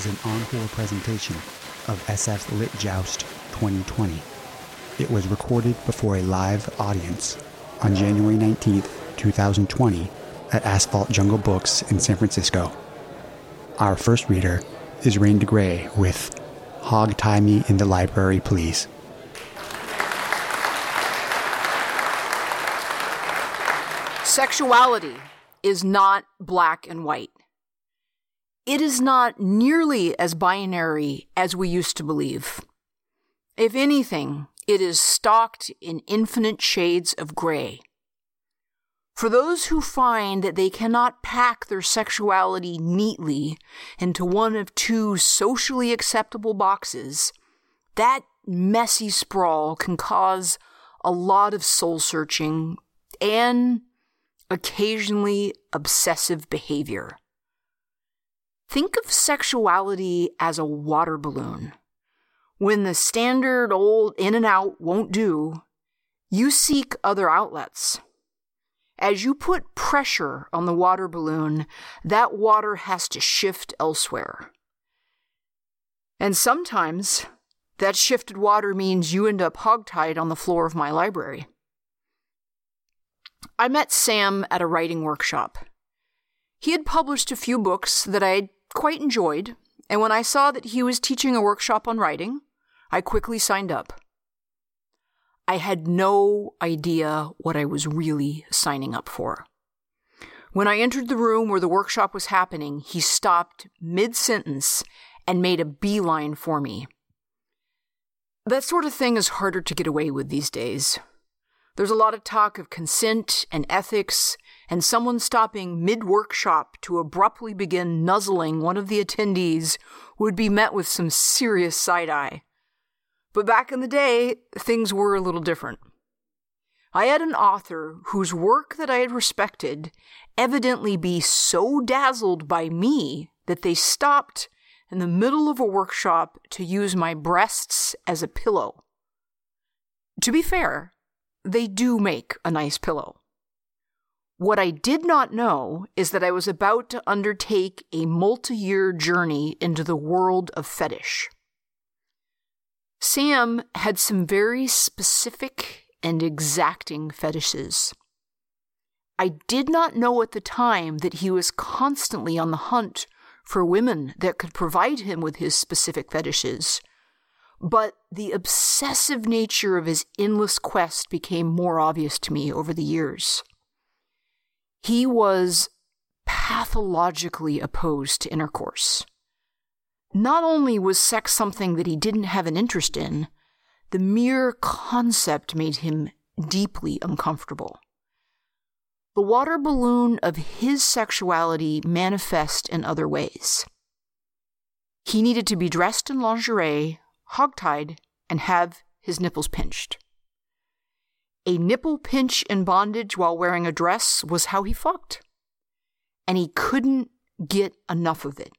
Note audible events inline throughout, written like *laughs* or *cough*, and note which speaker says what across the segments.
Speaker 1: Is an encore presentation of SF Lit Joust 2020. It was recorded before a live audience on January 19th, 2020 at Asphalt Jungle Books in San Francisco. Our first reader is Rain DeGrey with Hog Tie Me in the Library, Please.
Speaker 2: Sexuality is not black and white. It is not nearly as binary as we used to believe. If anything, it is stocked in infinite shades of gray. For those who find that they cannot pack their sexuality neatly into one of two socially acceptable boxes, that messy sprawl can cause a lot of soul searching and occasionally obsessive behavior. Think of sexuality as a water balloon. When the standard old in and out won't do, you seek other outlets. As you put pressure on the water balloon, that water has to shift elsewhere. And sometimes that shifted water means you end up hogtied on the floor of my library. I met Sam at a writing workshop. He had published a few books that I quite enjoyed, and when I saw that he was teaching a workshop on writing, I quickly signed up. I had no idea what I was really signing up for. When I entered the room where the workshop was happening, he stopped mid sentence and made a beeline for me. That sort of thing is harder to get away with these days. There's a lot of talk of consent and ethics, and someone stopping mid workshop to abruptly begin nuzzling one of the attendees would be met with some serious side eye. But back in the day, things were a little different. I had an author whose work that I had respected evidently be so dazzled by me that they stopped in the middle of a workshop to use my breasts as a pillow. To be fair, they do make a nice pillow. What I did not know is that I was about to undertake a multi year journey into the world of fetish. Sam had some very specific and exacting fetishes. I did not know at the time that he was constantly on the hunt for women that could provide him with his specific fetishes but the obsessive nature of his endless quest became more obvious to me over the years. He was pathologically opposed to intercourse. Not only was sex something that he didn't have an interest in, the mere concept made him deeply uncomfortable. The water balloon of his sexuality manifest in other ways. He needed to be dressed in lingerie hogtied, and have his nipples pinched. A nipple pinch in bondage while wearing a dress was how he fucked. And he couldn't get enough of it.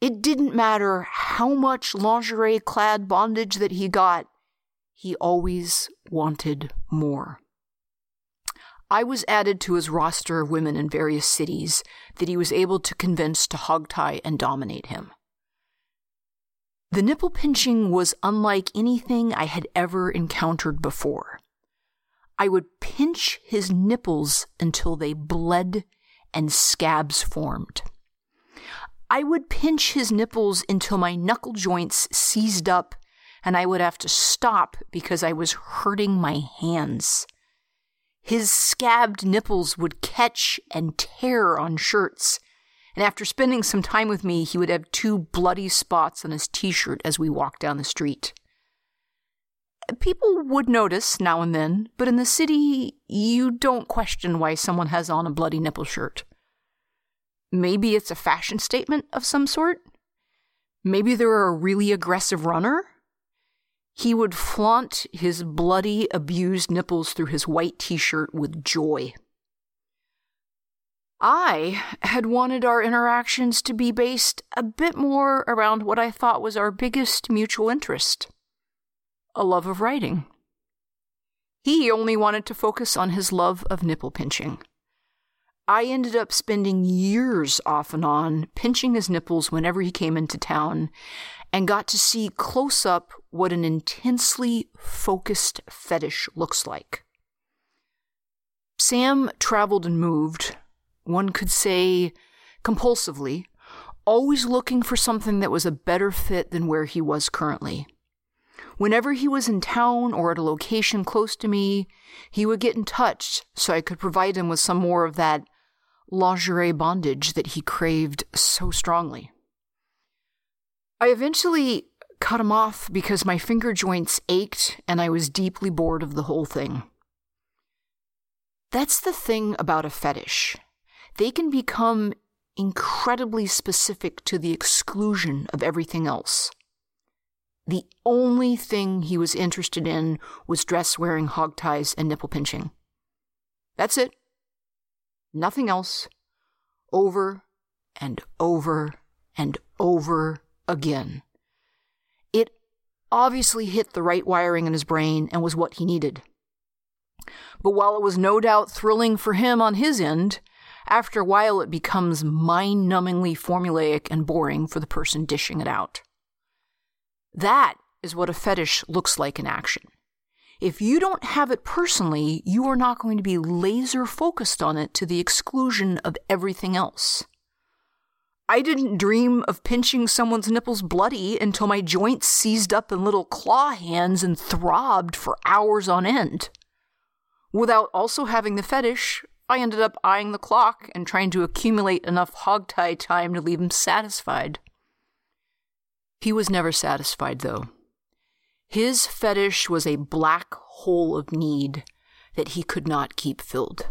Speaker 2: It didn't matter how much lingerie clad bondage that he got, he always wanted more. I was added to his roster of women in various cities that he was able to convince to hogtie and dominate him. The nipple pinching was unlike anything I had ever encountered before. I would pinch his nipples until they bled and scabs formed. I would pinch his nipples until my knuckle joints seized up and I would have to stop because I was hurting my hands. His scabbed nipples would catch and tear on shirts, and after spending some time with me, he would have two bloody spots on his t shirt as we walked down the street. People would notice now and then, but in the city, you don't question why someone has on a bloody nipple shirt. Maybe it's a fashion statement of some sort. Maybe they're a really aggressive runner. He would flaunt his bloody, abused nipples through his white t shirt with joy. I had wanted our interactions to be based a bit more around what I thought was our biggest mutual interest a love of writing. He only wanted to focus on his love of nipple pinching. I ended up spending years off and on pinching his nipples whenever he came into town and got to see close up what an intensely focused fetish looks like. Sam traveled and moved, one could say compulsively, always looking for something that was a better fit than where he was currently. Whenever he was in town or at a location close to me, he would get in touch so I could provide him with some more of that lingerie bondage that he craved so strongly. I eventually cut him off because my finger joints ached and I was deeply bored of the whole thing. That's the thing about a fetish. They can become incredibly specific to the exclusion of everything else. The only thing he was interested in was dress wearing, hog ties, and nipple pinching. That's it. Nothing else. Over and over and over again. It obviously hit the right wiring in his brain and was what he needed. But while it was no doubt thrilling for him on his end, after a while it becomes mind numbingly formulaic and boring for the person dishing it out. That is what a fetish looks like in action. If you don't have it personally, you are not going to be laser focused on it to the exclusion of everything else. I didn't dream of pinching someone's nipples bloody until my joints seized up in little claw hands and throbbed for hours on end. Without also having the fetish, I ended up eyeing the clock and trying to accumulate enough hogtie time to leave him satisfied. He was never satisfied, though. His fetish was a black hole of need that he could not keep filled.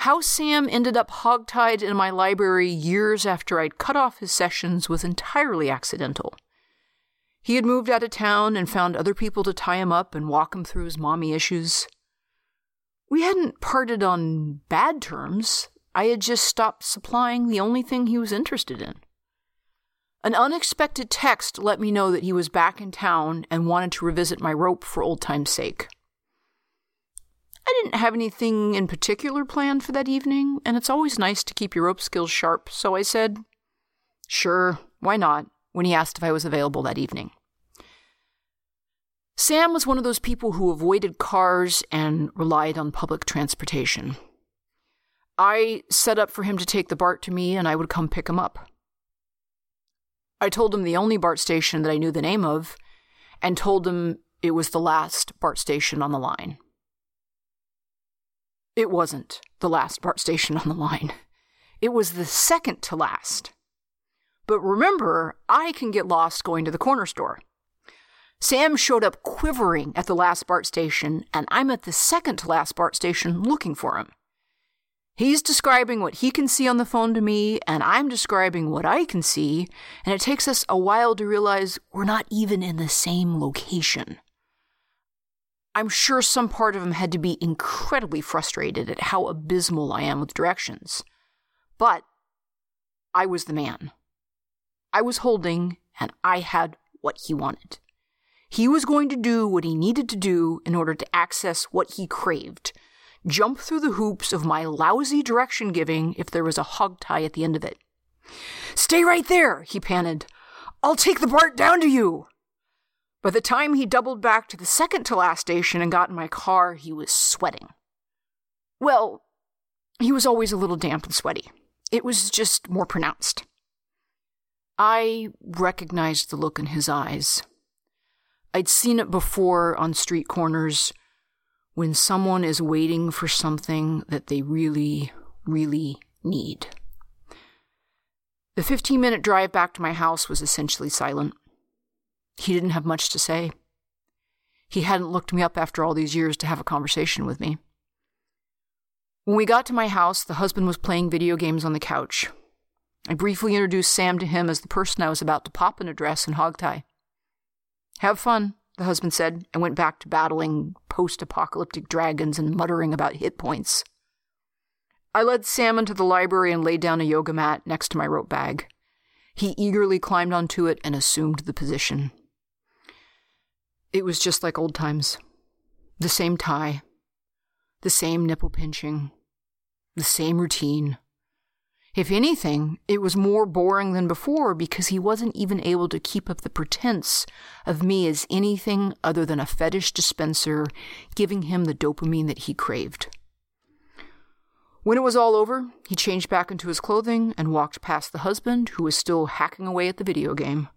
Speaker 2: How Sam ended up hogtied in my library years after I'd cut off his sessions was entirely accidental. He had moved out of town and found other people to tie him up and walk him through his mommy issues. We hadn't parted on bad terms. I had just stopped supplying the only thing he was interested in. An unexpected text let me know that he was back in town and wanted to revisit my rope for old time's sake. I didn't have anything in particular planned for that evening, and it's always nice to keep your rope skills sharp, so I said, Sure, why not, when he asked if I was available that evening. Sam was one of those people who avoided cars and relied on public transportation. I set up for him to take the BART to me, and I would come pick him up. I told him the only BART station that I knew the name of, and told him it was the last BART station on the line. It wasn't the last BART station on the line. It was the second to last. But remember, I can get lost going to the corner store. Sam showed up quivering at the last BART station, and I'm at the second to last BART station looking for him. He's describing what he can see on the phone to me, and I'm describing what I can see, and it takes us a while to realize we're not even in the same location. I'm sure some part of him had to be incredibly frustrated at how abysmal I am with directions. But I was the man. I was holding, and I had what he wanted. He was going to do what he needed to do in order to access what he craved jump through the hoops of my lousy direction giving if there was a hog tie at the end of it. Stay right there, he panted. I'll take the BART down to you. By the time he doubled back to the second to last station and got in my car, he was sweating. Well, he was always a little damp and sweaty. It was just more pronounced. I recognized the look in his eyes. I'd seen it before on street corners when someone is waiting for something that they really, really need. The 15 minute drive back to my house was essentially silent. He didn't have much to say. He hadn't looked me up after all these years to have a conversation with me. When we got to my house, the husband was playing video games on the couch. I briefly introduced Sam to him as the person I was about to pop in a dress and hog tie. Have fun, the husband said, and went back to battling post apocalyptic dragons and muttering about hit points. I led Sam into the library and laid down a yoga mat next to my rope bag. He eagerly climbed onto it and assumed the position. It was just like old times. The same tie, the same nipple pinching, the same routine. If anything, it was more boring than before because he wasn't even able to keep up the pretense of me as anything other than a fetish dispenser giving him the dopamine that he craved. When it was all over, he changed back into his clothing and walked past the husband, who was still hacking away at the video game.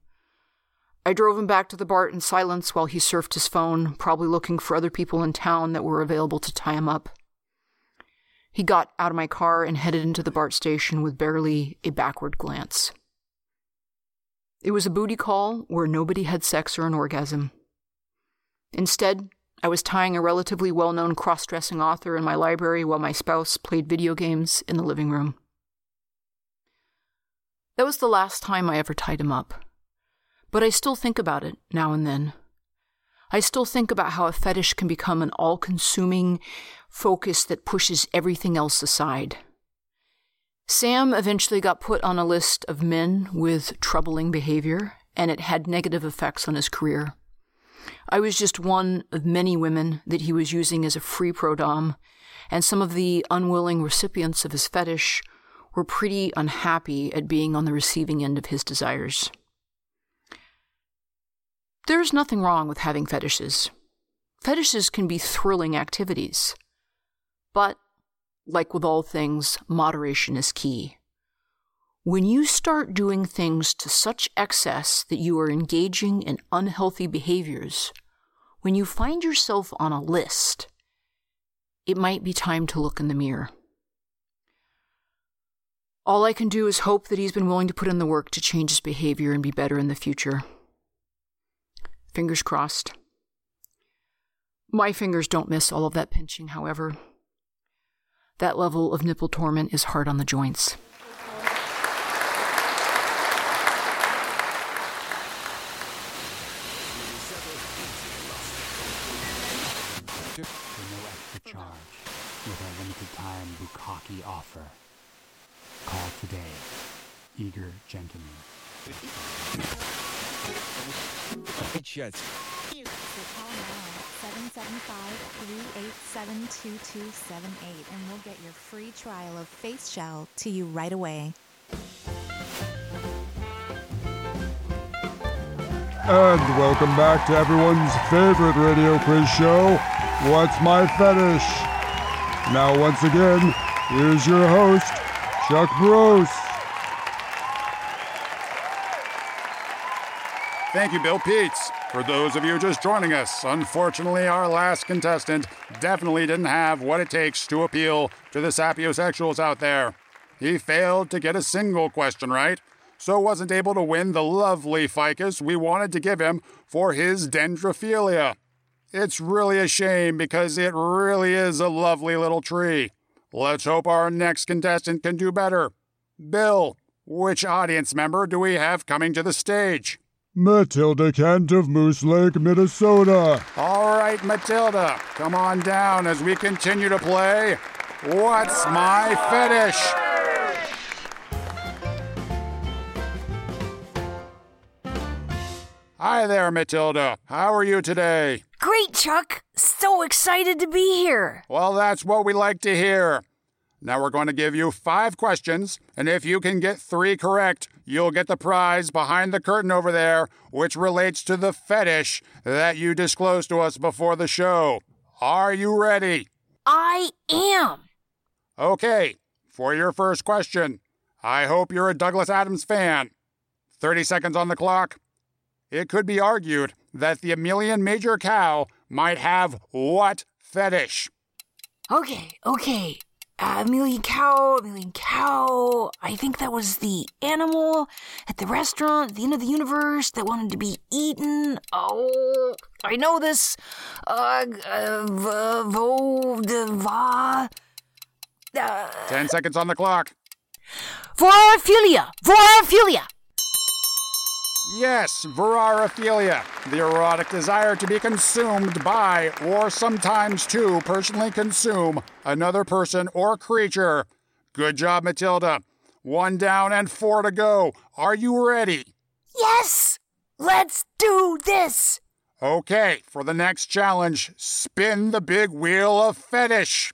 Speaker 2: I drove him back to the BART in silence while he surfed his phone, probably looking for other people in town that were available to tie him up. He got out of my car and headed into the BART station with barely a backward glance. It was a booty call where nobody had sex or an orgasm. Instead, I was tying a relatively well known cross dressing author in my library while my spouse played video games in the living room. That was the last time I ever tied him up. But I still think about it now and then. I still think about how a fetish can become an all consuming focus that pushes everything else aside. Sam eventually got put on a list of men with troubling behavior, and it had negative effects on his career. I was just one of many women that he was using as a free prodom, and some of the unwilling recipients of his fetish were pretty unhappy at being on the receiving end of his desires. There's nothing wrong with having fetishes. Fetishes can be thrilling activities. But, like with all things, moderation is key. When you start doing things to such excess that you are engaging in unhealthy behaviors, when you find yourself on a list, it might be time to look in the mirror. All I can do is hope that he's been willing to put in the work to change his behavior and be better in the future. Fingers crossed. My fingers don't miss all of that pinching, however. That level of nipple torment is hard on the joints.
Speaker 1: offer. Call today. Eager gentlemen.
Speaker 3: Shut.
Speaker 4: So call now 775-387-2278 and we'll get your free trial of Face Shell to you right away.
Speaker 5: And welcome back to everyone's favorite radio quiz show, What's My Fetish? Now, once again, here's your host, Chuck Bruce.
Speaker 6: Thank you, Bill Peets. For those of you just joining us, unfortunately, our last contestant definitely didn't have what it takes to appeal to the sapiosexuals out there. He failed to get a single question right, so wasn't able to win the lovely ficus we wanted to give him for his dendrophilia. It's really a shame because it really is a lovely little tree. Let's hope our next contestant can do better. Bill, which audience member do we have coming to the stage?
Speaker 5: Matilda Kent of Moose Lake, Minnesota.
Speaker 6: All right, Matilda, come on down as we continue to play What's My Fetish? Hi there, Matilda. How are you today?
Speaker 7: Great, Chuck. So excited to be here.
Speaker 6: Well, that's what we like to hear. Now we're going to give you five questions, and if you can get three correct, you'll get the prize behind the curtain over there, which relates to the fetish that you disclosed to us before the show. Are you ready?
Speaker 7: I am.
Speaker 6: Okay, for your first question, I hope you're a Douglas Adams fan. 30 seconds on the clock. It could be argued that the Ameglian Major cow might have what fetish?
Speaker 7: Okay, okay. A million cow, a million cow. I think that was the animal at the restaurant at the end of the universe that wanted to be eaten. Oh, I know this. Uh, uh vo, va. Uh,
Speaker 6: 10 seconds on the clock.
Speaker 7: vorophilia, vorophilia.
Speaker 6: Yes, vorarephilia, the erotic desire to be consumed by, or sometimes to personally consume, another person or creature. Good job, Matilda. One down and four to go. Are you ready?
Speaker 7: Yes, let's do this.
Speaker 6: Okay, for the next challenge, spin the big wheel of fetish.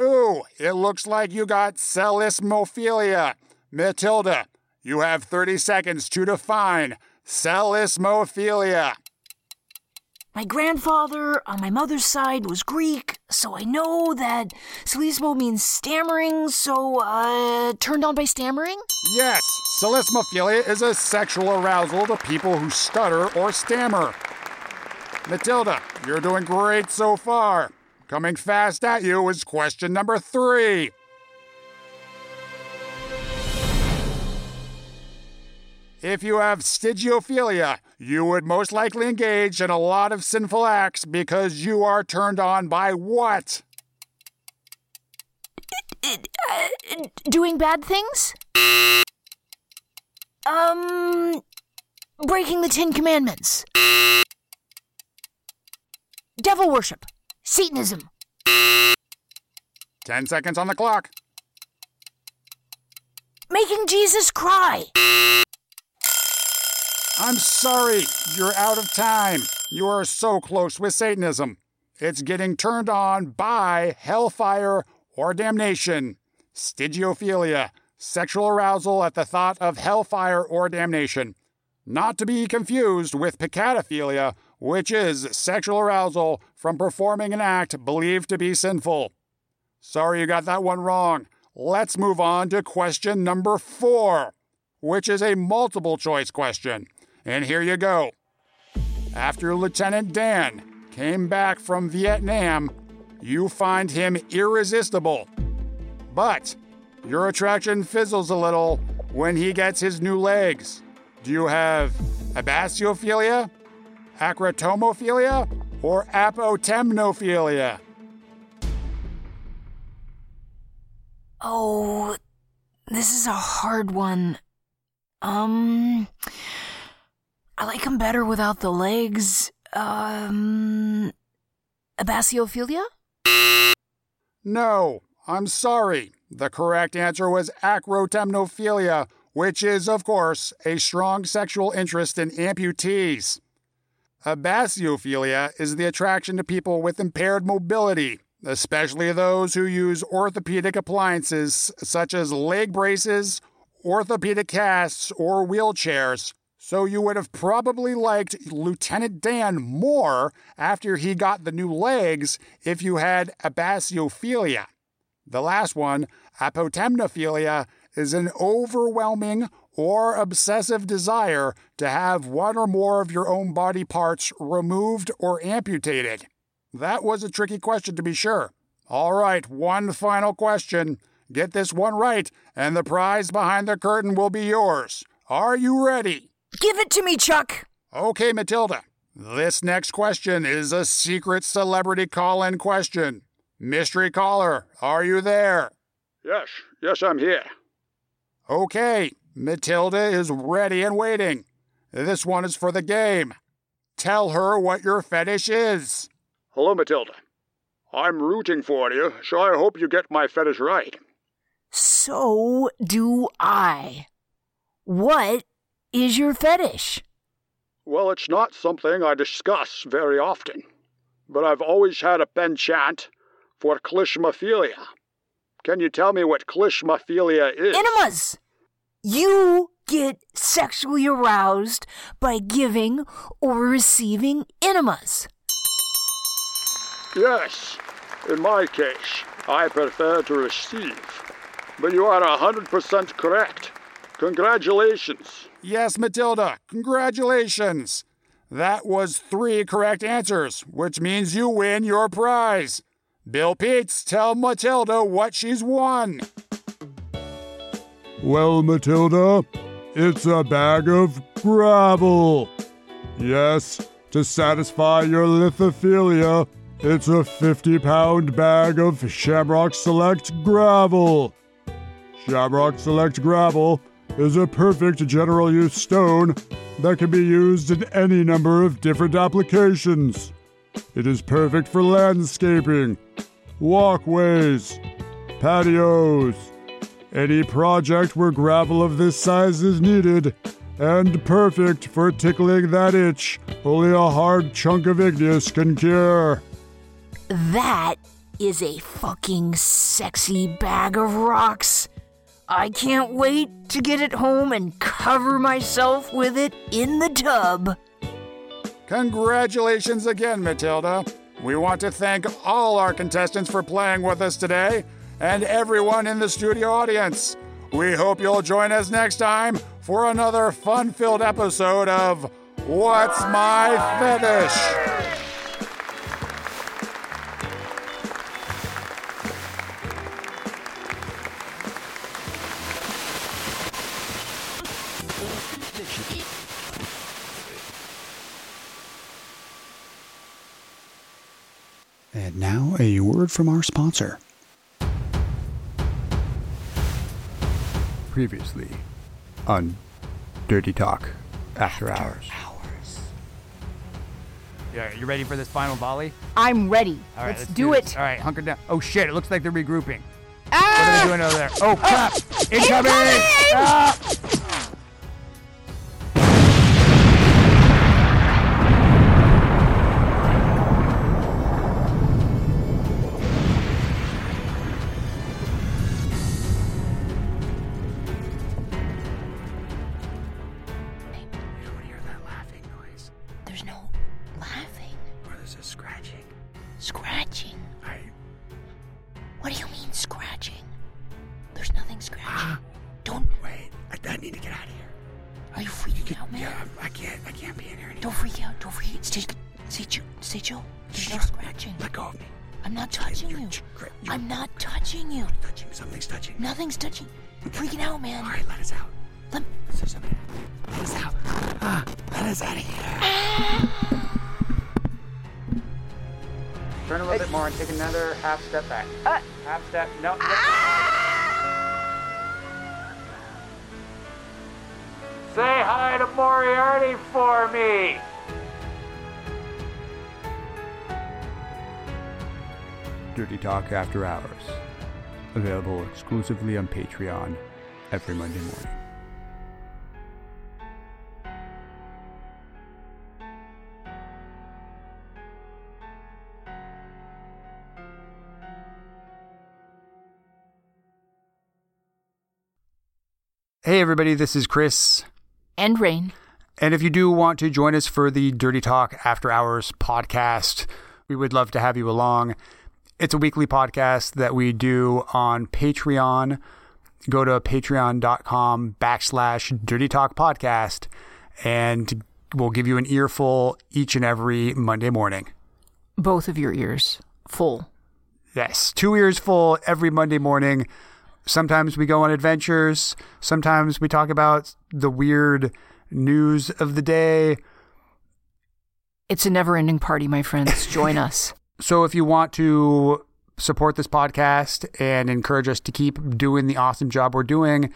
Speaker 6: Ooh, it looks like you got psellismophilia. Matilda, you have 30 seconds to define psellismophilia.
Speaker 2: My grandfather on my mother's side was Greek, so I know that Silismo means stammering, so, uh, turned on by stammering?
Speaker 6: Yes, psellismophilia is a sexual arousal to people who stutter or stammer. Matilda, you're doing great so far. Coming fast at you is question number three. If you have stygiophilia, you would most likely engage in a lot of sinful acts because you are turned on by what?
Speaker 2: Doing bad things? Um, breaking the Ten Commandments. Devil worship. Satanism.
Speaker 6: 10 seconds on the clock.
Speaker 2: Making Jesus cry.
Speaker 6: I'm sorry, you're out of time. You are so close with Satanism. It's getting turned on by hellfire or damnation. Stygiophilia, sexual arousal at the thought of hellfire or damnation. Not to be confused with peccatophilia, which is sexual arousal from performing an act believed to be sinful. Sorry you got that one wrong. Let's move on to question number four, which is a multiple choice question. And here you go. After Lieutenant Dan came back from Vietnam, you find him irresistible. But your attraction fizzles a little when he gets his new legs. Do you have abasiophilia, acrotomophilia, or apotemnophilia?
Speaker 2: Oh, this is a hard one. Um, I like him better without the legs. Um, abasiophilia?
Speaker 6: No, I'm sorry. The correct answer was acrotemnophilia, which is, of course, a strong sexual interest in amputees. Abasiophilia is the attraction to people with impaired mobility, especially those who use orthopedic appliances such as leg braces, orthopedic casts, or wheelchairs. So you would have probably liked Lieutenant Dan more after he got the new legs if you had abasiophilia. The last one, apotemnophilia, is an overwhelming or obsessive desire to have one or more of your own body parts removed or amputated. That was a tricky question to be sure. All right, one final question. Get this one right, and the prize behind the curtain will be yours. Are you ready?
Speaker 2: Give it to me, Chuck.
Speaker 6: Okay, Matilda. This next question is a secret celebrity call in question. Mystery caller, are you there?
Speaker 5: Yes, yes, I'm here.
Speaker 6: Okay, Matilda is ready and waiting. This one is for the game. Tell her what your fetish is.
Speaker 5: Hello, Matilda. I'm rooting for you, so I hope you get my fetish right.
Speaker 2: So do I. What is your fetish?
Speaker 5: Well, it's not something I discuss very often, but I've always had a penchant for klismaphilia. Can you tell me what klismaphilia is?
Speaker 2: Enemas! You get sexually aroused by giving or receiving enemas.
Speaker 5: Yes, in my case, I prefer to receive. But you are a 100% correct. Congratulations.
Speaker 6: Yes, Matilda, congratulations. That was three correct answers, which means you win your prize. Bill Peets, tell Matilda what she's won.
Speaker 5: Well, Matilda, it's a bag of gravel. Yes, to satisfy your lithophilia, it's a 50 pound bag of Shamrock Select gravel. Shamrock Select gravel is a perfect general use stone that can be used in any number of different applications. It is perfect for landscaping, walkways, patios, any project where gravel of this size is needed, and perfect for tickling that itch only a hard chunk of igneous can cure.
Speaker 2: That
Speaker 8: is a fucking sexy bag of rocks. I can't wait to get it home and cover myself with it in the tub.
Speaker 6: Congratulations again, Matilda. We want to thank all our contestants for playing with us today and everyone in the studio audience. We hope you'll join us next time for another fun filled episode of What's My Fetish?
Speaker 9: And now, a word from our sponsor.
Speaker 1: Previously on Dirty Talk After, Hours.
Speaker 10: Yeah, you ready for this final volley?
Speaker 2: I'm ready.
Speaker 10: All right,
Speaker 2: let's, do,
Speaker 10: this.
Speaker 2: it.
Speaker 10: All right, hunker down. Oh shit! It looks like they're regrouping.
Speaker 2: Ah!
Speaker 10: What are they doing over there? Oh crap! Incoming! Ah!
Speaker 1: Us out of here.
Speaker 10: Turn a little bit more and take another half step back. Uh. half step. No. Ah! Say hi to Moriarty for me.
Speaker 1: Dirty Talk After Hours. Available exclusively on Patreon every Monday morning. Hey, everybody, this is Chris.
Speaker 2: And rain.
Speaker 1: And if you do want to join us for the Dirty Talk After Hours podcast, we would love to have you along. It's a weekly podcast that we do on Patreon. Go to patreon.com backslash Dirty Talk podcast, and we'll give you an earful each and every Monday morning.
Speaker 2: Both of your ears full.
Speaker 1: Yes, two ears full every Monday morning. Sometimes we go on adventures. Sometimes we talk about the weird news of the day.
Speaker 2: It's a never ending party, my friends. *laughs* Join us.
Speaker 1: So if you want to support this podcast and encourage us to keep doing the awesome job we're doing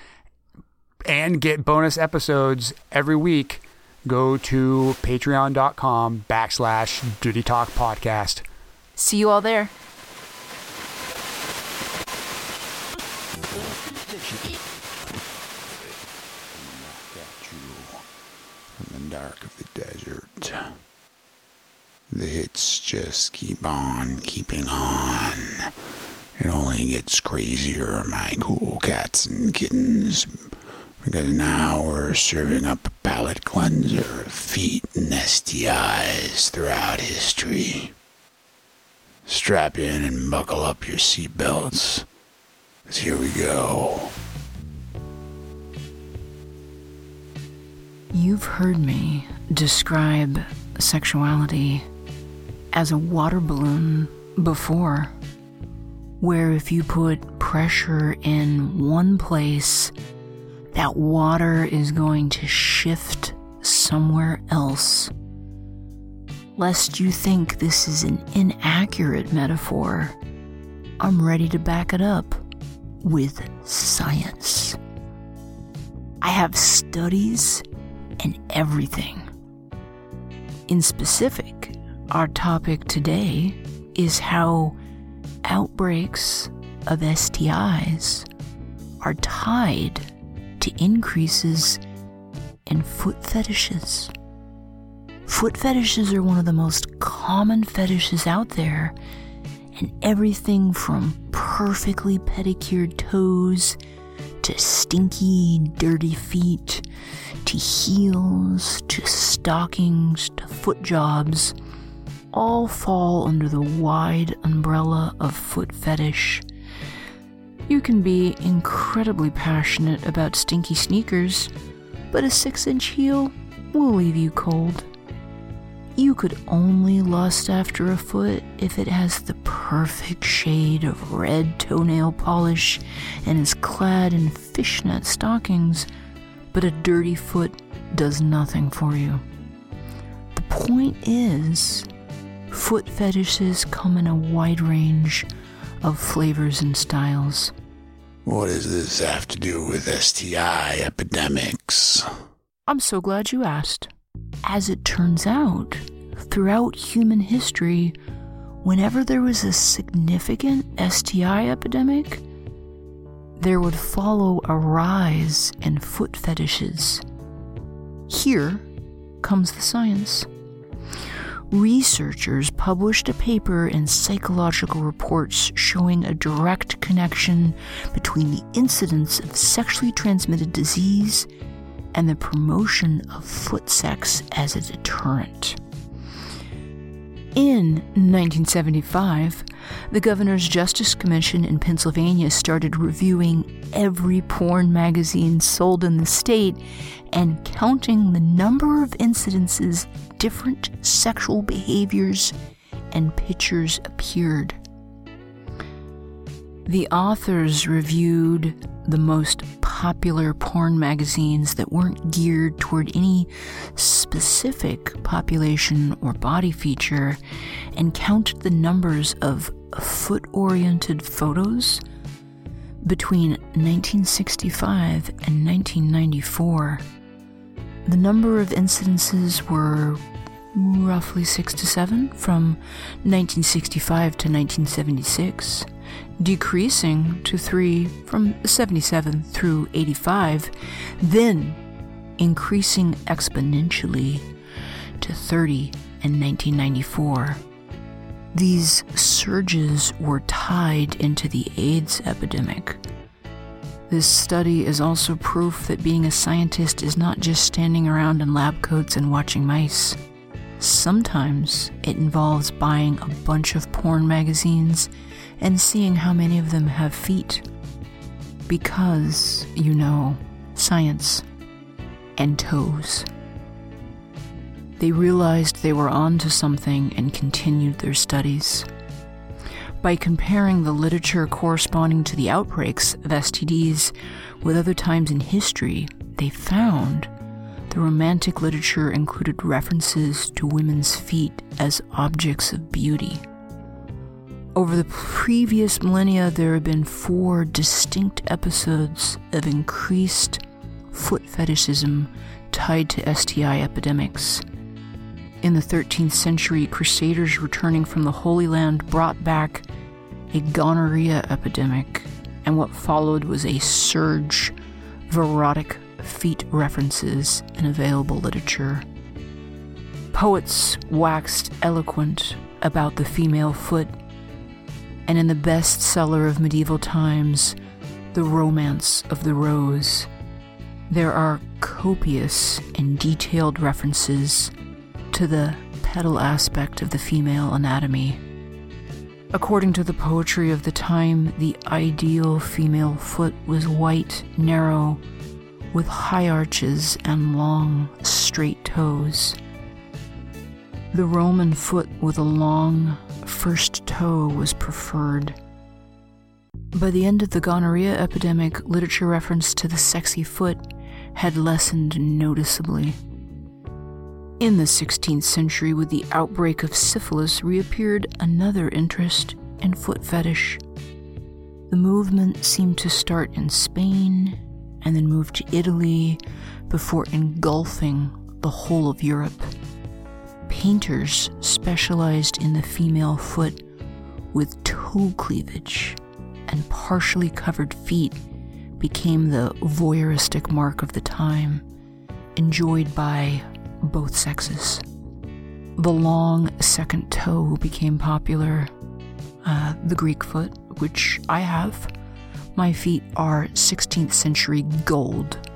Speaker 1: and get bonus episodes every week, go to patreon.com backslash Dirty Talk Podcast.
Speaker 2: See you all there.
Speaker 9: Got you from the dark of the desert. The hits just keep on keeping on. It only gets crazier, my cool cats and kittens. Because now we're serving up a palate cleanser of feet and STIs throughout history. Strap in and buckle up your seatbelts. Here we go.
Speaker 2: You've heard me describe sexuality as a water balloon before, where if you put pressure in one place, that water is going to shift somewhere else. Lest you think this is an inaccurate metaphor, I'm ready to back it up with science. I have studies and everything. In specific, our topic today is how outbreaks of STIs are tied to increases in foot fetishes. Foot fetishes are one of the most common fetishes out there, and everything from perfectly pedicured toes to stinky, dirty feet to heels to stockings to foot jobs all fall under the wide umbrella of foot fetish. You can be incredibly passionate about stinky sneakers, but a six inch heel will leave you cold. You could only lust after a foot if it has the perfect shade of red toenail polish and is clad in fishnet stockings, but a dirty foot does nothing for you. The point is, foot fetishes come in a wide range of flavors and styles.
Speaker 9: What does this have to do with STI epidemics?
Speaker 2: I'm so glad you asked. As it turns out, throughout human history, whenever there was a significant STI epidemic, there would follow a rise in foot fetishes. Here comes the science. Researchers published a paper in Psychological Reports showing a direct connection between the incidence of sexually transmitted disease and the promotion of foot sex as a deterrent. In 1975, the Governor's Justice Commission in Pennsylvania started reviewing every porn magazine sold in the state and counting the number of incidences different sexual behaviors and pictures appeared. The authors reviewed the most popular porn magazines that weren't geared toward any specific population or body feature and counted the numbers of foot oriented photos between 1965 and 1994. The number of incidences were roughly six to seven from 1965 to 1976 decreasing to 3 from 77 through 85, then increasing exponentially to 30 in 1994. These surges were tied into the AIDS epidemic. This study is also proof that being a scientist is not just standing around in lab coats and watching mice. Sometimes it involves buying a bunch of porn magazines and seeing how many of them have feet. Because, you know, science and toes. They realized they were onto something and continued their studies. By comparing the literature corresponding to the outbreaks of STDs with other times in history, they found the romantic literature included references to women's feet as objects of beauty. Over the previous millennia, there have been four distinct episodes of increased foot fetishism tied to STI epidemics. In the 13th century, crusaders returning from the Holy Land brought back a gonorrhea epidemic, and what followed was a surge of erotic feet references in available literature. Poets waxed eloquent about the female foot and in the bestseller of medieval times, The Romance of the Rose, there are copious and detailed references to the pedal aspect of the female anatomy. According to the poetry of the time, the ideal female foot was white, narrow, with high arches and long, straight toes. The Roman foot with a long, first toe was preferred. By the end of the gonorrhea epidemic, literature reference to the sexy foot had lessened noticeably. In the 16th century, with the outbreak of syphilis, reappeared another interest in foot fetish. The movement seemed to start in Spain and then move to Italy before engulfing the whole of Europe painters specialized in the female foot with toe cleavage and partially covered feet became the voyeuristic mark of the time, enjoyed by both sexes. The long second toe became popular. uh, the Greek foot, which I have. My feet are 16th century gold,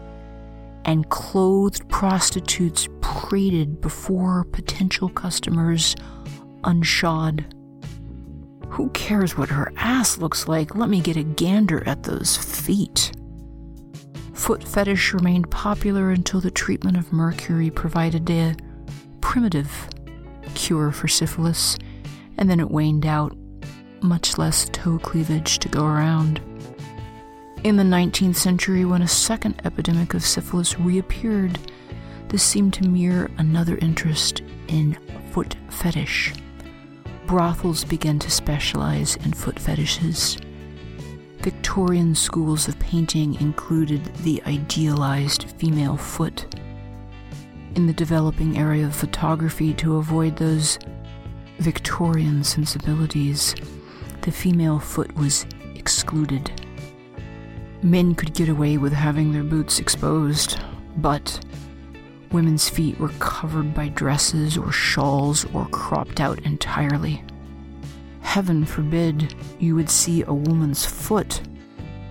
Speaker 2: and clothed prostitutes paraded before potential customers unshod. Who cares what her ass looks like? Let me get a gander at those feet. Foot fetish remained popular until the treatment of mercury provided a primitive cure for syphilis, and then it waned out, much less toe cleavage to go around. In the 19th century, when a second epidemic of syphilis reappeared, this seemed to mirror another interest in foot fetish. Brothels began to specialize in foot fetishes. Victorian schools of painting included the idealized female foot. In the developing area of photography, to avoid those Victorian sensibilities, the female foot was excluded. Men could get away with having their boots exposed, but women's feet were covered by dresses or shawls or cropped out entirely. Heaven forbid you would see a woman's foot.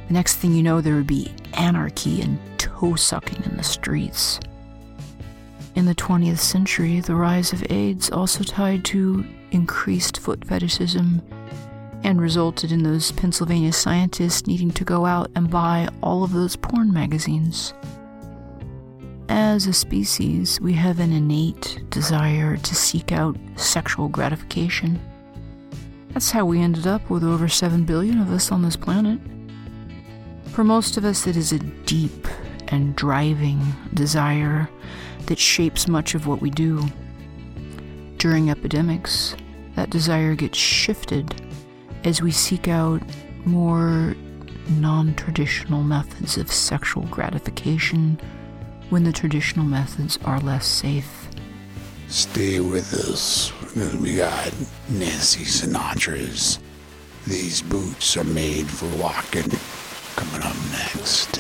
Speaker 2: The next thing you know, there would be anarchy and toe sucking in the streets. In the 20th century, the rise of AIDS also tied to increased foot fetishism and resulted in those Pennsylvania scientists needing to go out and buy all of those porn magazines. As a species, we have an innate desire to seek out sexual gratification. That's how we ended up with over 7 billion of us on this planet. For most of us, it is a deep and driving desire that shapes much of what we do. During epidemics, that desire gets shifted as we seek out more non traditional methods of sexual gratification when the traditional methods are less safe.
Speaker 9: Stay with us. We got Nancy Sinatra's These Boots Are Made for Walking coming up next.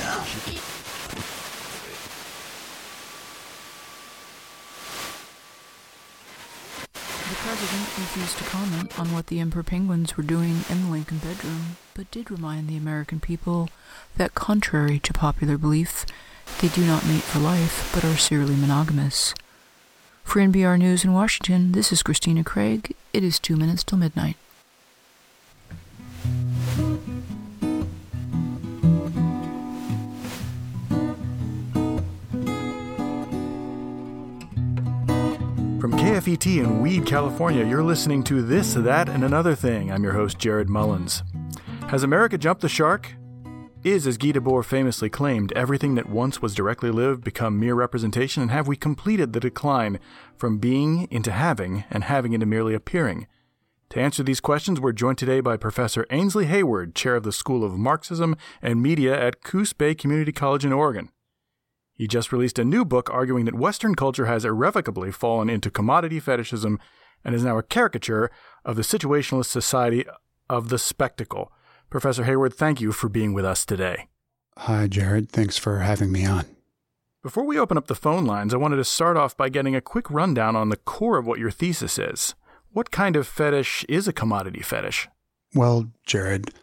Speaker 2: President refused to comment on what the Emperor Penguins were doing in the Lincoln bedroom, but did remind the American people that, contrary to popular belief, they do not mate for life but are serially monogamous. For NBR News in Washington, this is Christina Craig. It is two minutes till midnight.
Speaker 11: From in Weed, California, you're listening to This, That, and Another Thing. I'm your host, Jared Mullins. Has America jumped the shark? Is, as Guy Debord famously claimed, everything that once was directly lived become mere representation, and have we completed the decline from being into having and having into merely appearing? To answer these questions, we're joined today by Professor Ainsley Hayward, chair of the School of Marxism and Media at Coos Bay Community College in Oregon. He just released a new book arguing that Western culture has irrevocably fallen into commodity fetishism and is now a caricature of the situationalist society of the spectacle. Professor Hayward, thank you for being with us today.
Speaker 1: Hi, Jared. Thanks for having me on.
Speaker 11: Before we open up the phone lines, I wanted to start off by getting a quick rundown on the core of what your thesis is. What kind of fetish is a commodity fetish?
Speaker 1: Well, Jared,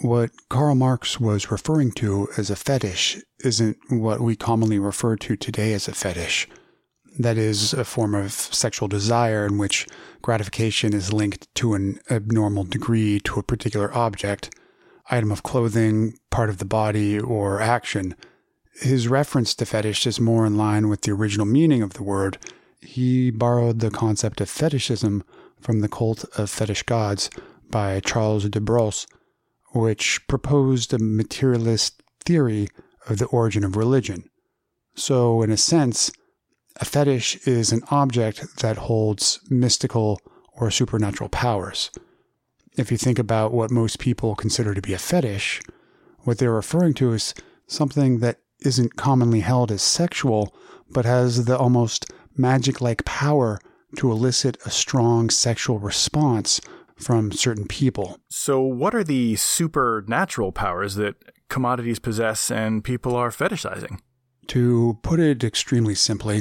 Speaker 1: what Karl Marx was referring to as a fetish isn't what we commonly refer to today as a fetish. That is a form of sexual desire in which gratification is linked to an abnormal degree to a particular object, item of clothing, part of the body, or action. His reference to fetish is more in line with the original meaning of the word. He borrowed the concept of fetishism from the cult of fetish gods by Charles de Brosses, which proposed a materialist theory of the origin of religion. So, in a sense, a fetish is an object that holds mystical or supernatural powers. If you think about what most people consider to be a fetish, what they're referring to is something that isn't commonly held as sexual, but has the almost magic like power to elicit a strong sexual response from certain people.
Speaker 11: So, what are the supernatural powers that commodities possess and people are fetishizing?
Speaker 1: To put it extremely simply,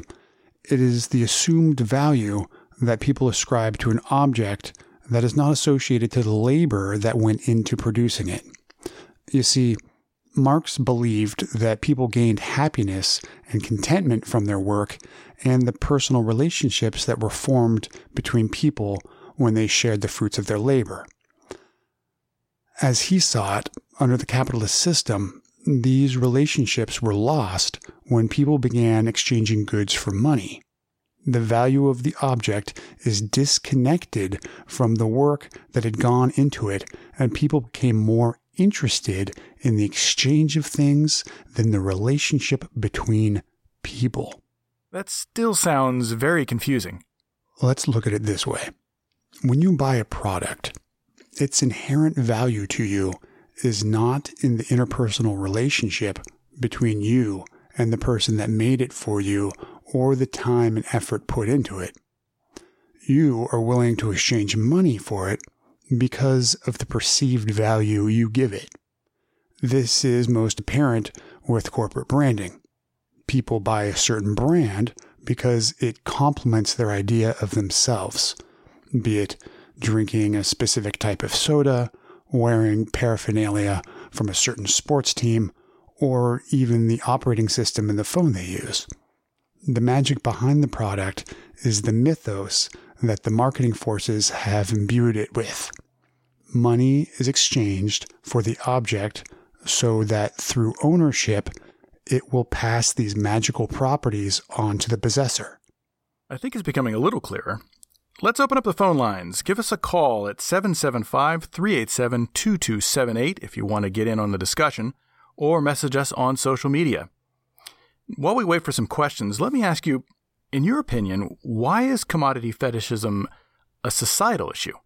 Speaker 1: it is the assumed value that people ascribe to an object that is not associated to the labor that went into producing it. You see, Marx believed that people gained happiness and contentment from their work and the personal relationships that were formed between people when they shared the fruits of their labor. As he saw it, under the capitalist system, these relationships were lost when people began exchanging goods for money. The value of the object is disconnected from the work that had gone into it, and people became more interested in the exchange of things than the relationship between people.
Speaker 11: That still sounds very confusing.
Speaker 1: Let's look at it this way. When you buy a product, its inherent value to you is not in the interpersonal relationship between you and the person that made it for you or the time and effort put into it. You are willing to exchange money for it because of the perceived value you give it. This is most apparent with corporate branding. People buy a certain brand because it complements their idea of themselves, be it drinking a specific type of soda, wearing paraphernalia from a certain sports team, or even the operating system in the phone they use. The magic behind the product is the mythos that the marketing forces have imbued it with. Money is exchanged for the object so that through ownership, it will pass these magical properties on to the possessor.
Speaker 11: I think it's becoming a little clearer. Let's open up the phone lines. Give us a call at 775 387 2278 if you want to get in on the discussion, or message us on social media. While we wait for some questions, let me ask you in your opinion, why is commodity fetishism a societal issue?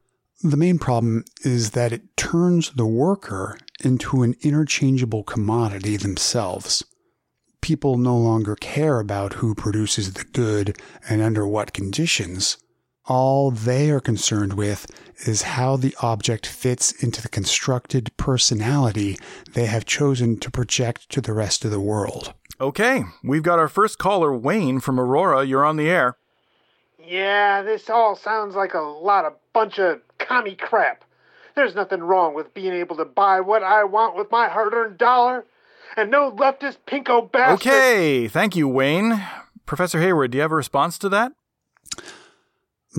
Speaker 1: The main problem is that it turns the worker into an interchangeable commodity themselves. People no longer care about who produces the good and under what conditions. All they are concerned with is how the object fits into the constructed personality they have chosen to project to the rest of the world.
Speaker 11: Okay, we've got our first caller, Wayne from Aurora. You're on the air.
Speaker 12: Yeah, this all sounds like a lot of bunch of commie crap. There's nothing wrong with being able to buy what I want with my hard earned dollar. And no leftist pinko bastard.
Speaker 11: Okay, thank you, Wayne. Professor Hayward, do you have a response to that?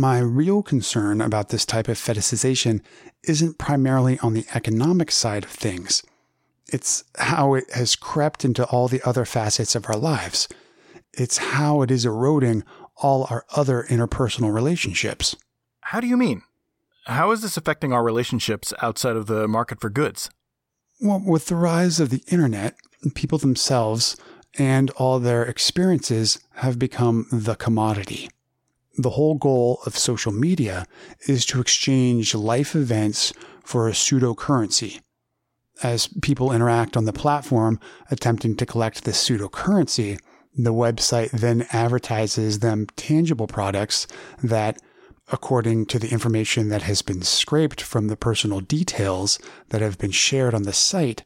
Speaker 1: My real concern about this type of fetishization isn't primarily on the economic side of things. It's how it has crept into all the other facets of our lives. It's how it is eroding all our other interpersonal relationships.
Speaker 11: How do you mean? How is this affecting our relationships outside of the market for goods?
Speaker 1: Well, with the rise of the internet, people themselves and all their experiences have become the commodity. The whole goal of social media is to exchange life events for a pseudo currency. As people interact on the platform attempting to collect this pseudo currency, the website then advertises them tangible products that according to the information that has been scraped from the personal details that have been shared on the site,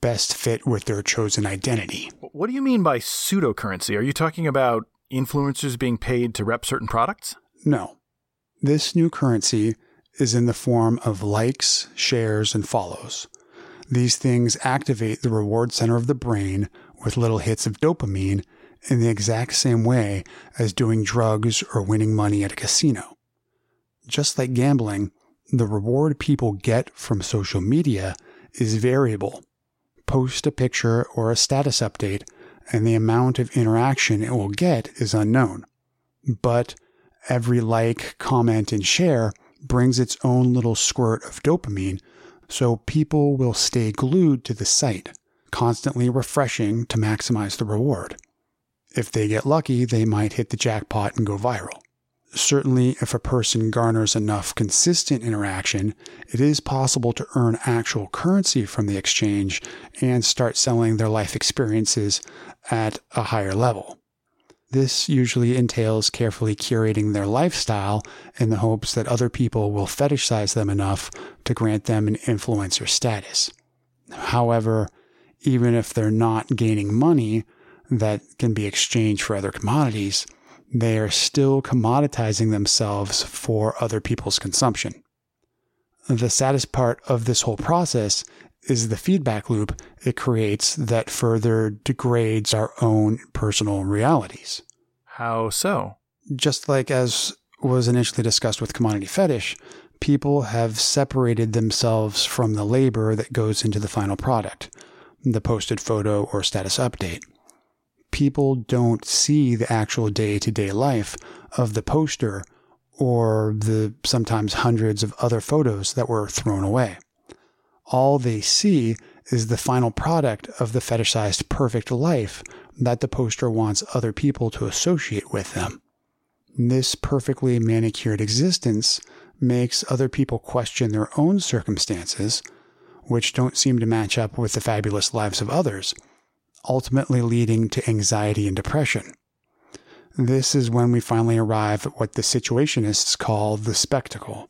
Speaker 1: best fit with their chosen identity.
Speaker 11: What do you mean by pseudocurrency? Are you talking about influencers being paid to rep certain products?
Speaker 1: No. This new currency is in the form of likes, shares, and follows. These things activate the reward center of the brain with little hits of dopamine in the exact same way as doing drugs or winning money at a casino just like gambling, the reward people get from social media is variable. Post a picture or a status update, and the amount of interaction it will get is unknown. But every like, comment, and share brings its own little squirt of dopamine, so people will stay glued to the site, constantly refreshing to maximize the reward. If they get lucky, they might hit the jackpot and go viral certainly if a person garners enough consistent interaction, it is possible to earn actual currency from the exchange and start selling their life experiences at a higher level. This usually entails carefully curating their lifestyle in the hopes that other people will fetishize them enough to grant them an influencer status. However, even if they're not gaining money that can be exchanged for other commodities, they are still commoditizing themselves for other people's consumption. The saddest part of this whole process is the feedback loop it creates that further degrades our own personal realities.
Speaker 11: How so?
Speaker 1: Just like as was initially discussed with commodity fetish, people have separated themselves from the labor that goes into the final product, the posted photo or status update. People don't see the actual day to day life of the poster or the sometimes hundreds of other photos that were thrown away. All they see is the final product of the fetishized perfect life that the poster wants other people to associate with them. This perfectly manicured existence makes other people question their own circumstances, which don't seem to match up with the fabulous lives of others, ultimately leading to anxiety and depression. This is when we finally arrive at what the situationists call the spectacle.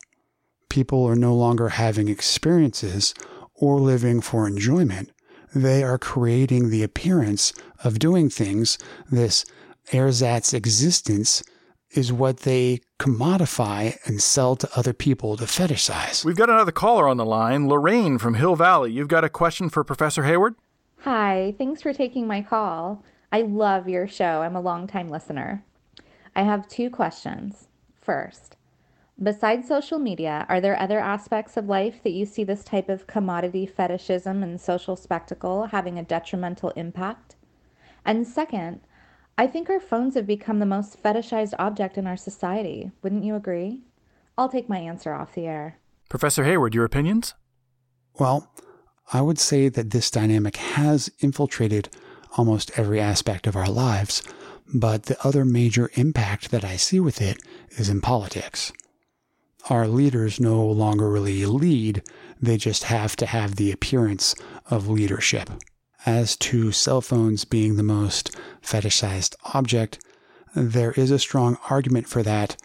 Speaker 1: People are no longer having experiences or living for enjoyment. They are creating the appearance of doing things. This ersatz existence is what they commodify and sell to other people to fetishize.
Speaker 11: We've got another caller on the line, Lorraine from Hill Valley. You've got a question for Professor Hayward?
Speaker 13: Hi, thanks for taking my call. I love your show. I'm a longtime listener. I have two questions. First, besides social media, are there other aspects of life that you see this type of commodity fetishism and social spectacle having a detrimental impact? And second, I think our phones have become the most fetishized object in our society. Wouldn't you agree? I'll take my answer off the air.
Speaker 11: Professor Hayward, your opinions?
Speaker 1: Well, I would say that this dynamic has infiltrated almost every aspect of our lives, but the other major impact that I see with it is in politics. Our leaders no longer really lead, they just have to have the appearance of leadership. As to cell phones being the most fetishized object, there is a strong argument for that.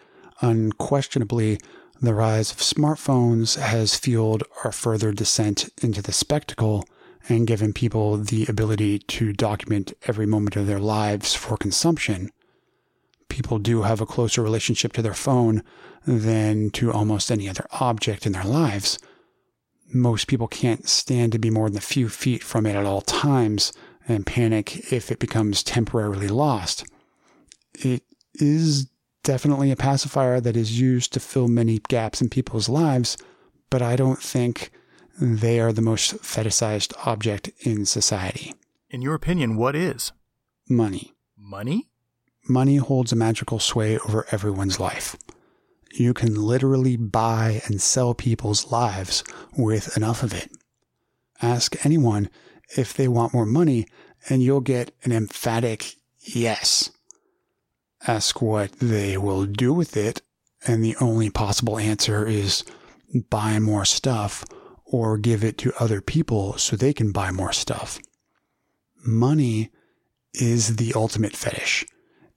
Speaker 1: Unquestionably, the rise of smartphones has fueled our further descent into the spectacle and given people the ability to document every moment of their lives for consumption. People do have a closer relationship to their phone than to almost any other object in their lives. Most people can't stand to be more than a few feet from it at all times and panic if it becomes temporarily lost. It is definitely a pacifier that is used to fill many gaps in people's lives, but I don't think they are the most fetishized object in society.
Speaker 11: In your opinion, what is?
Speaker 1: Money.
Speaker 11: Money?
Speaker 1: Money holds a magical sway over everyone's life. You can literally buy and sell people's lives with enough of it. Ask anyone if they want more money, and you'll get an emphatic yes. Ask what they will do with it, and the only possible answer is buy more stuff or give it to other people so they can buy more stuff. Money is the ultimate fetish.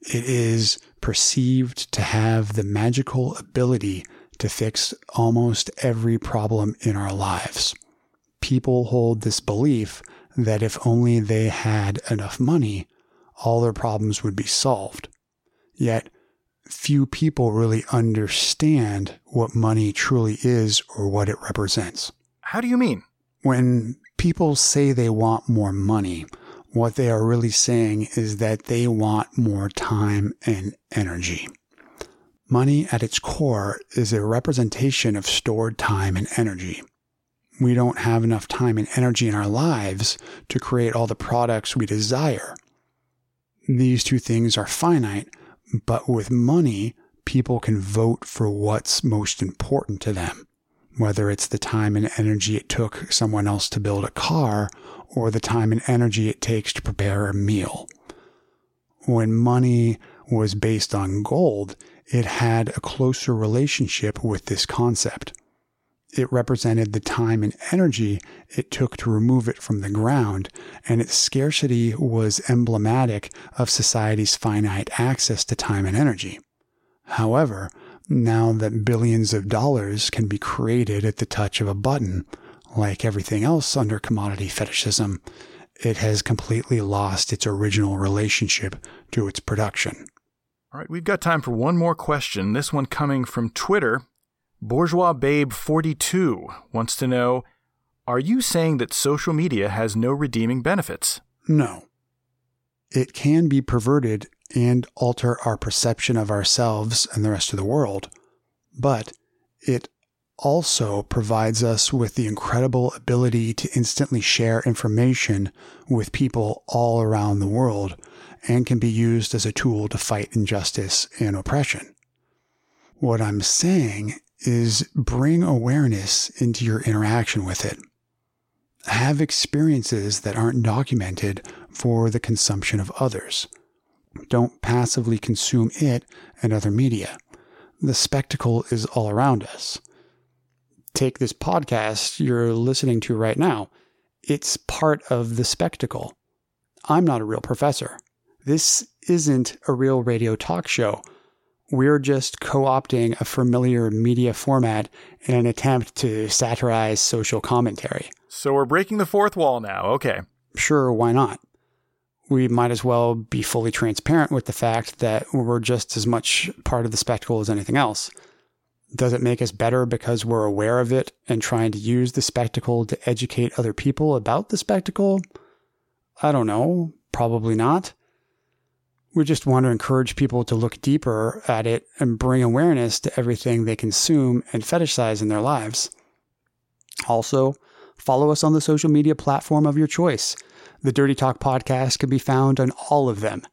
Speaker 1: It is perceived to have the magical ability to fix almost every problem in our lives. People hold this belief that if only they had enough money, all their problems would be solved. Yet, few people really understand what money truly is or what it represents.
Speaker 11: How do you mean?
Speaker 1: When people say they want more money, what they are really saying is that they want more time and energy. Money at its core is a representation of stored time and energy. We don't have enough time and energy in our lives to create all the products we desire. These two things are finite, but with money, people can vote for what's most important to them whether it's the time and energy it took someone else to build a car or the time and energy it takes to prepare a meal. When money was based on gold, it had a closer relationship with this concept. It represented the time and energy it took to remove it from the ground, and its scarcity was emblematic of society's finite access to time and energy. However, now that billions of dollars can be created at the touch of a button, like everything else under commodity fetishism, it has completely lost its original relationship to its production.
Speaker 11: All right, we've got time for one more question. This one coming from Twitter. Bourgeois Babe 42 wants to know Are you saying that social media has no redeeming benefits?
Speaker 1: No. It can be perverted and alter our perception of ourselves and the rest of the world, but it also provides us with the incredible ability to instantly share information with people all around the world and can be used as a tool to fight injustice and oppression. What I'm saying is bring awareness into your interaction with it. Have experiences that aren't documented for the consumption of others. Don't passively consume it and other media. The spectacle is all around us take this podcast you're listening to right now. It's part of the spectacle. I'm not a real professor. This isn't a real radio talk show. We're just co opting a familiar media format in an attempt to satirize social commentary.
Speaker 11: So we're breaking the fourth wall now. Okay.
Speaker 1: Sure, why not? We might as well be fully transparent with the fact that we're just as much part of the spectacle as anything else. Does it make us better because we're aware of it and trying to use the spectacle to educate other people about the spectacle? I don't know. Probably not. We just want to encourage people to look deeper at it and bring awareness to everything they consume and fetishize in their lives. Also, follow us on the social media platform of your choice. The Dirty Talk podcast can be found on all of them.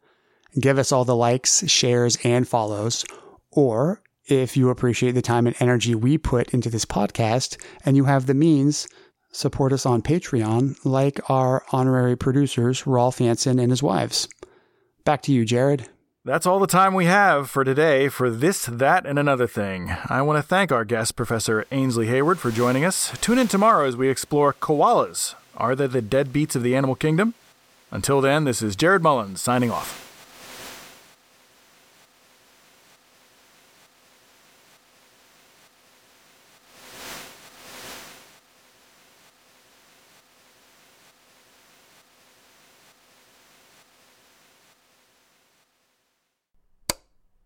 Speaker 1: Give us all the likes, shares, and follows, or if you appreciate the time and energy we put into this podcast and you have the means, support us on Patreon like our honorary producers, Rolf Hansen and his wives. Back to you, Jared.
Speaker 11: That's all the time we have for today for this, that, and another thing. I want to thank our guest, Professor Ainsley Hayward, for joining us. Tune in tomorrow as we explore koalas. Are they the deadbeats of the animal kingdom? Until then, this is Jared Mullins signing off.